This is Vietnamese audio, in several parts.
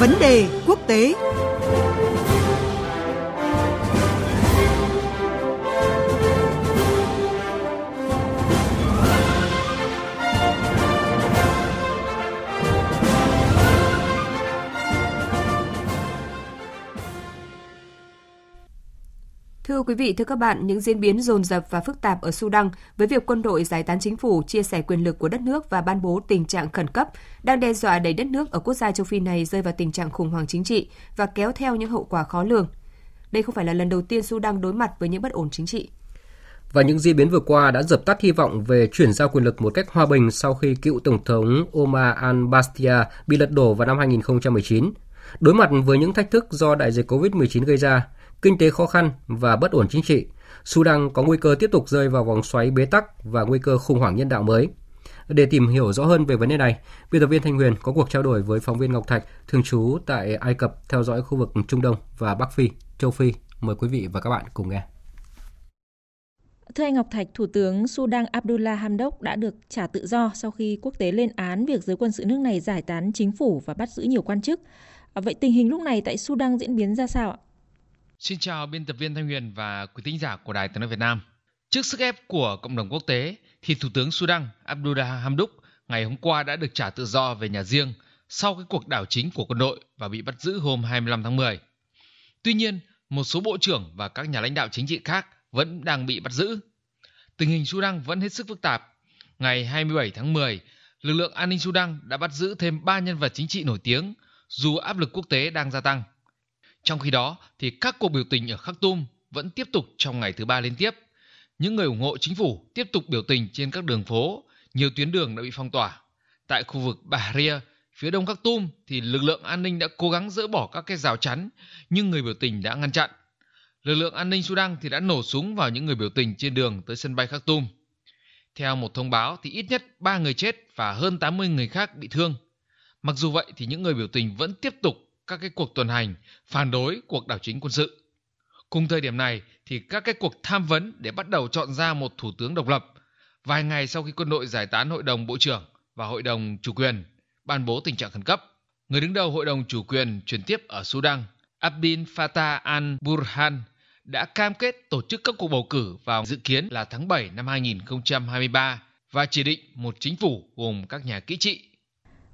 Vấn đề quốc tế. Quý vị, thưa các bạn, những diễn biến dồn dập và phức tạp ở Sudan với việc quân đội giải tán chính phủ, chia sẻ quyền lực của đất nước và ban bố tình trạng khẩn cấp đang đe dọa đẩy đất nước ở quốc gia châu Phi này rơi vào tình trạng khủng hoảng chính trị và kéo theo những hậu quả khó lường. Đây không phải là lần đầu tiên Sudan đối mặt với những bất ổn chính trị. Và những diễn biến vừa qua đã dập tắt hy vọng về chuyển giao quyền lực một cách hòa bình sau khi cựu Tổng thống Omar al-Bastia bị lật đổ vào năm 2019. Đối mặt với những thách thức do đại dịch COVID-19 gây ra, kinh tế khó khăn và bất ổn chính trị, Sudan có nguy cơ tiếp tục rơi vào vòng xoáy bế tắc và nguy cơ khủng hoảng nhân đạo mới. Để tìm hiểu rõ hơn về vấn đề này, biên tập viên Thanh Huyền có cuộc trao đổi với phóng viên Ngọc Thạch, thường trú tại Ai Cập theo dõi khu vực Trung Đông và Bắc Phi, châu Phi. Mời quý vị và các bạn cùng nghe. Thưa anh Ngọc Thạch, Thủ tướng Sudan Abdullah Hamdok đã được trả tự do sau khi quốc tế lên án việc giới quân sự nước này giải tán chính phủ và bắt giữ nhiều quan chức. À, vậy tình hình lúc này tại Sudan diễn biến ra sao ạ? Xin chào biên tập viên Thanh Huyền và quý thính giả của Đài Tiếng nói Việt Nam. Trước sức ép của cộng đồng quốc tế, thì Thủ tướng Sudan Abdullah Hamdok ngày hôm qua đã được trả tự do về nhà riêng sau cái cuộc đảo chính của quân đội và bị bắt giữ hôm 25 tháng 10. Tuy nhiên, một số bộ trưởng và các nhà lãnh đạo chính trị khác vẫn đang bị bắt giữ. Tình hình Sudan vẫn hết sức phức tạp. Ngày 27 tháng 10, lực lượng an ninh Sudan đã bắt giữ thêm 3 nhân vật chính trị nổi tiếng dù áp lực quốc tế đang gia tăng. Trong khi đó, thì các cuộc biểu tình ở Khắc Tum vẫn tiếp tục trong ngày thứ ba liên tiếp. Những người ủng hộ chính phủ tiếp tục biểu tình trên các đường phố, nhiều tuyến đường đã bị phong tỏa. Tại khu vực Bahria, phía đông Khắc Tum thì lực lượng an ninh đã cố gắng dỡ bỏ các cái rào chắn, nhưng người biểu tình đã ngăn chặn. Lực lượng an ninh Sudan thì đã nổ súng vào những người biểu tình trên đường tới sân bay Khắc Tum. Theo một thông báo thì ít nhất 3 người chết và hơn 80 người khác bị thương. Mặc dù vậy thì những người biểu tình vẫn tiếp tục các cái cuộc tuần hành phản đối cuộc đảo chính quân sự. Cùng thời điểm này thì các cái cuộc tham vấn để bắt đầu chọn ra một thủ tướng độc lập vài ngày sau khi quân đội giải tán hội đồng bộ trưởng và hội đồng chủ quyền ban bố tình trạng khẩn cấp. Người đứng đầu hội đồng chủ quyền chuyển tiếp ở Sudan, Abdel Fattah al-Burhan đã cam kết tổ chức các cuộc bầu cử vào dự kiến là tháng 7 năm 2023 và chỉ định một chính phủ gồm các nhà kỹ trị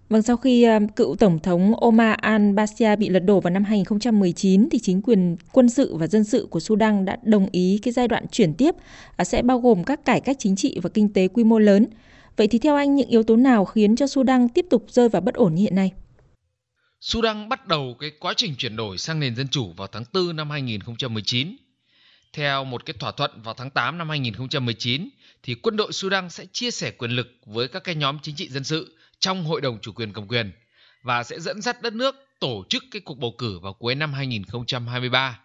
Vâng, sau khi à, cựu Tổng thống Omar al-Bashir bị lật đổ vào năm 2019 thì chính quyền quân sự và dân sự của Sudan đã đồng ý cái giai đoạn chuyển tiếp à, sẽ bao gồm các cải cách chính trị và kinh tế quy mô lớn. Vậy thì theo anh những yếu tố nào khiến cho Sudan tiếp tục rơi vào bất ổn như hiện nay? Sudan bắt đầu cái quá trình chuyển đổi sang nền dân chủ vào tháng 4 năm 2019. Theo một cái thỏa thuận vào tháng 8 năm 2019 thì quân đội Sudan sẽ chia sẻ quyền lực với các cái nhóm chính trị dân sự trong Hội đồng chủ quyền cầm quyền và sẽ dẫn dắt đất nước tổ chức cái cuộc bầu cử vào cuối năm 2023.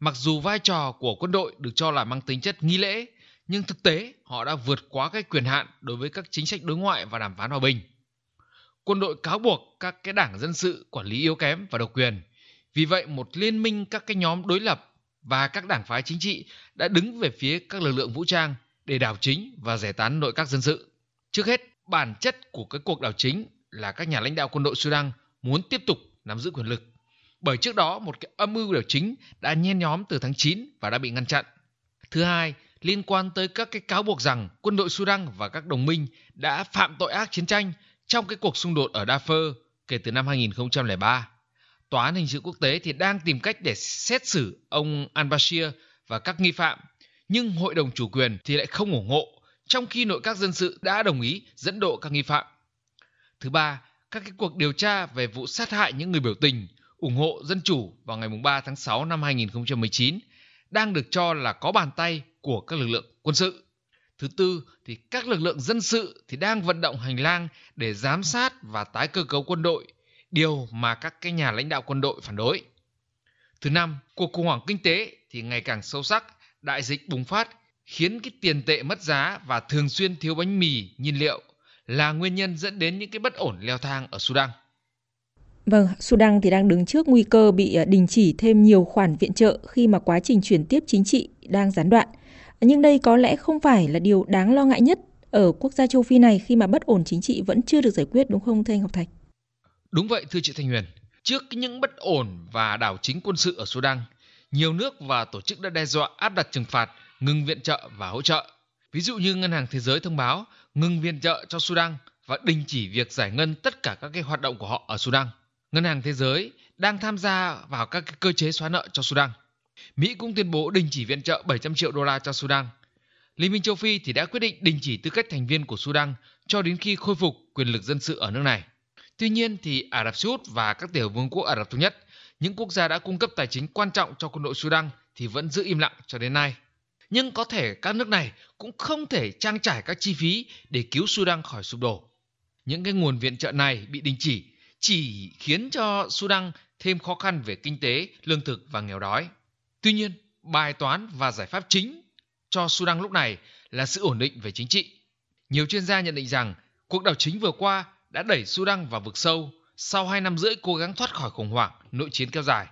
Mặc dù vai trò của quân đội được cho là mang tính chất nghi lễ, nhưng thực tế họ đã vượt quá cái quyền hạn đối với các chính sách đối ngoại và đàm phán hòa bình. Quân đội cáo buộc các cái đảng dân sự quản lý yếu kém và độc quyền. Vì vậy, một liên minh các cái nhóm đối lập và các đảng phái chính trị đã đứng về phía các lực lượng vũ trang để đảo chính và giải tán nội các dân sự. Trước hết, bản chất của cái cuộc đảo chính là các nhà lãnh đạo quân đội Sudan muốn tiếp tục nắm giữ quyền lực. Bởi trước đó một cái âm mưu đảo chính đã nhen nhóm từ tháng 9 và đã bị ngăn chặn. Thứ hai, liên quan tới các cái cáo buộc rằng quân đội Sudan và các đồng minh đã phạm tội ác chiến tranh trong cái cuộc xung đột ở Darfur kể từ năm 2003. Tòa án hình sự quốc tế thì đang tìm cách để xét xử ông al-Bashir và các nghi phạm, nhưng hội đồng chủ quyền thì lại không ủng hộ trong khi nội các dân sự đã đồng ý dẫn độ các nghi phạm. Thứ ba, các cái cuộc điều tra về vụ sát hại những người biểu tình ủng hộ dân chủ vào ngày 3 tháng 6 năm 2019 đang được cho là có bàn tay của các lực lượng quân sự. Thứ tư thì các lực lượng dân sự thì đang vận động hành lang để giám sát và tái cơ cấu quân đội, điều mà các cái nhà lãnh đạo quân đội phản đối. Thứ năm, cuộc khủng hoảng kinh tế thì ngày càng sâu sắc, đại dịch bùng phát khiến cái tiền tệ mất giá và thường xuyên thiếu bánh mì, nhiên liệu là nguyên nhân dẫn đến những cái bất ổn leo thang ở Sudan. Vâng, Sudan thì đang đứng trước nguy cơ bị à, đình chỉ thêm nhiều khoản viện trợ khi mà quá trình chuyển tiếp chính trị đang gián đoạn. Nhưng đây có lẽ không phải là điều đáng lo ngại nhất ở quốc gia châu Phi này khi mà bất ổn chính trị vẫn chưa được giải quyết đúng không thưa anh Ngọc Thạch? Đúng vậy thưa chị Thanh Huyền. Trước những bất ổn và đảo chính quân sự ở Sudan, nhiều nước và tổ chức đã đe dọa áp đặt trừng phạt, ngừng viện trợ và hỗ trợ. Ví dụ như Ngân hàng Thế giới thông báo ngừng viện trợ cho Sudan và đình chỉ việc giải ngân tất cả các cái hoạt động của họ ở Sudan. Ngân hàng Thế giới đang tham gia vào các cái cơ chế xóa nợ cho Sudan. Mỹ cũng tuyên bố đình chỉ viện trợ 700 triệu đô la cho Sudan. Liên minh châu Phi thì đã quyết định đình chỉ tư cách thành viên của Sudan cho đến khi khôi phục quyền lực dân sự ở nước này. Tuy nhiên thì Ả Rập Xê Út và các tiểu vương quốc Ả Rập thống nhất, những quốc gia đã cung cấp tài chính quan trọng cho quân đội Sudan thì vẫn giữ im lặng cho đến nay. Nhưng có thể các nước này cũng không thể trang trải các chi phí để cứu Sudan khỏi sụp đổ. Những cái nguồn viện trợ này bị đình chỉ chỉ khiến cho Sudan thêm khó khăn về kinh tế, lương thực và nghèo đói. Tuy nhiên, bài toán và giải pháp chính cho Sudan lúc này là sự ổn định về chính trị. Nhiều chuyên gia nhận định rằng cuộc đảo chính vừa qua đã đẩy Sudan vào vực sâu sau hai năm rưỡi cố gắng thoát khỏi khủng hoảng nội chiến kéo dài.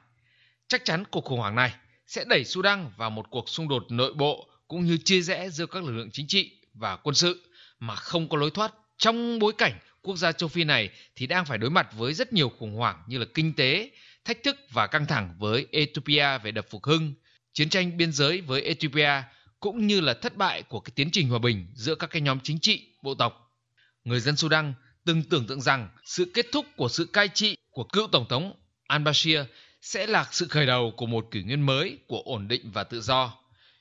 Chắc chắn cuộc khủng hoảng này sẽ đẩy Sudan vào một cuộc xung đột nội bộ cũng như chia rẽ giữa các lực lượng chính trị và quân sự mà không có lối thoát trong bối cảnh quốc gia châu Phi này thì đang phải đối mặt với rất nhiều khủng hoảng như là kinh tế, thách thức và căng thẳng với Ethiopia về đập phục hưng, chiến tranh biên giới với Ethiopia cũng như là thất bại của cái tiến trình hòa bình giữa các cái nhóm chính trị, bộ tộc. Người dân Sudan từng tưởng tượng rằng sự kết thúc của sự cai trị của cựu tổng thống al-Bashir sẽ là sự khởi đầu của một kỷ nguyên mới của ổn định và tự do.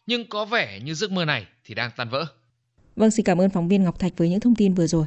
Nhưng có vẻ như giấc mơ này thì đang tan vỡ. Vâng, xin cảm ơn phóng viên Ngọc Thạch với những thông tin vừa rồi.